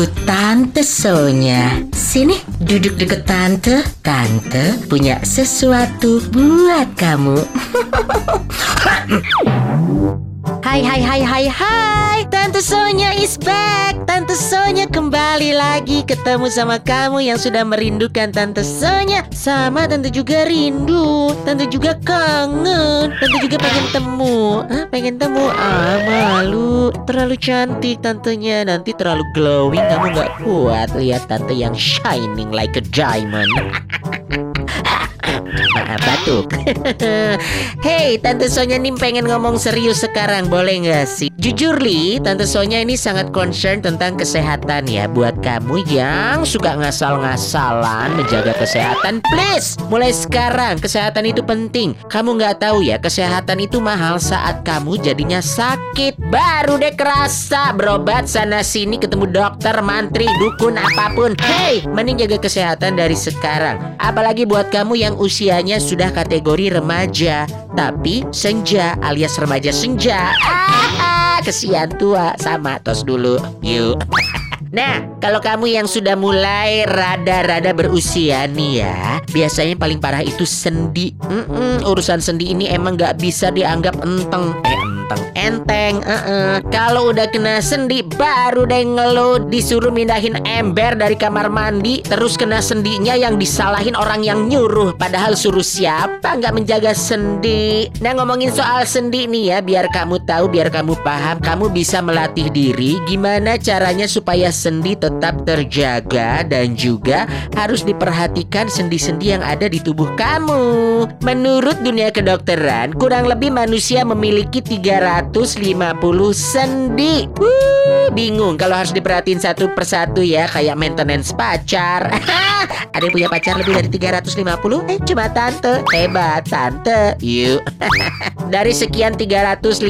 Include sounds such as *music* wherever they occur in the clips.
Aku Tante Sonya. Sini, duduk deket Tante. Tante punya sesuatu buat kamu. *laughs* Hai hai hai hai hai Tante Sonya is back kembali lagi ketemu sama kamu yang sudah merindukan Tante Sonya Sama Tante juga rindu Tante juga kangen Tante juga pengen temu. Hah, pengen temu? Ah malu. Terlalu cantik tantenya. Nanti terlalu glowing Kamu gak kuat lihat tante yang shining like a diamond *laughs* Maaf batuk. *laughs* Hey Tante Sonya nih pengen ngomong serius sekarang Boleh nggak sih? Jujur Li Tante Sonya ini sangat concern tentang kesehatan ya Buat kamu yang suka ngasal-ngasalan Menjaga kesehatan. Please Mulai sekarang kesehatan itu penting. Kamu nggak tahu ya Kesehatan itu mahal saat kamu jadinya sakit. Baru deh kerasa Berobat sana sini ketemu dokter, mantri, dukun, apa pun. Hey Mending jaga kesehatan dari sekarang. Apalagi buat kamu yang usianya sudah kategori remaja Tapi senja alias remaja senja Kesian tua Sama tos dulu Yuk *laughs* Nah, kalau kamu yang sudah mulai rada-rada berusia nih ya, biasanya paling parah itu sendi. Mm-mm, urusan sendi ini emang gak bisa dianggap enteng. Eh, enteng, enteng. Uh-uh. Kalau udah kena sendi, baru deh ngeluh disuruh mindahin ember dari kamar mandi, terus kena sendinya yang disalahin orang yang nyuruh. Padahal suruh siapa nggak menjaga sendi. Nah, ngomongin soal sendi nih ya, biar kamu tahu, biar kamu paham, kamu bisa melatih diri gimana caranya supaya sendi tetap terjaga dan juga harus diperhatikan sendi-sendi yang ada di tubuh kamu. Menurut dunia kedokteran, kurang lebih manusia memiliki 350 sendi. Wuh, bingung kalau harus diperhatiin satu persatu ya, kayak maintenance pacar. *laughs* Ada yang punya pacar lebih dari 350? Eh, cuma tante. Hebat, tante. Yuk. *laughs* dari sekian 350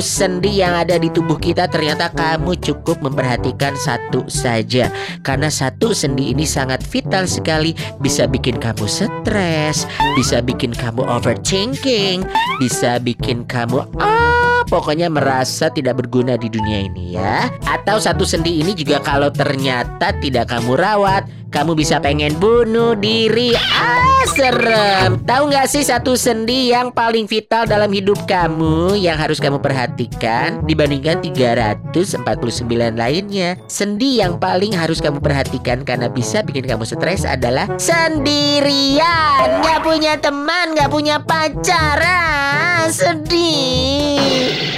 sendi yang ada di tubuh kita, ternyata kamu cukup memperhatikan satu saja Karena satu sendi ini sangat vital sekali Bisa bikin kamu stres Bisa bikin kamu overthinking Bisa bikin kamu ah, Pokoknya merasa tidak berguna di dunia ini ya Atau satu sendi ini juga kalau ternyata tidak kamu rawat kamu bisa pengen bunuh diri. Ah, serem. Tahu nggak sih satu sendi yang paling vital dalam hidup kamu yang harus kamu perhatikan dibandingkan 349 lainnya? Sendi yang paling harus kamu perhatikan karena bisa bikin kamu stres adalah sendirian. Nggak punya teman, nggak punya pacar. Ah, sedih.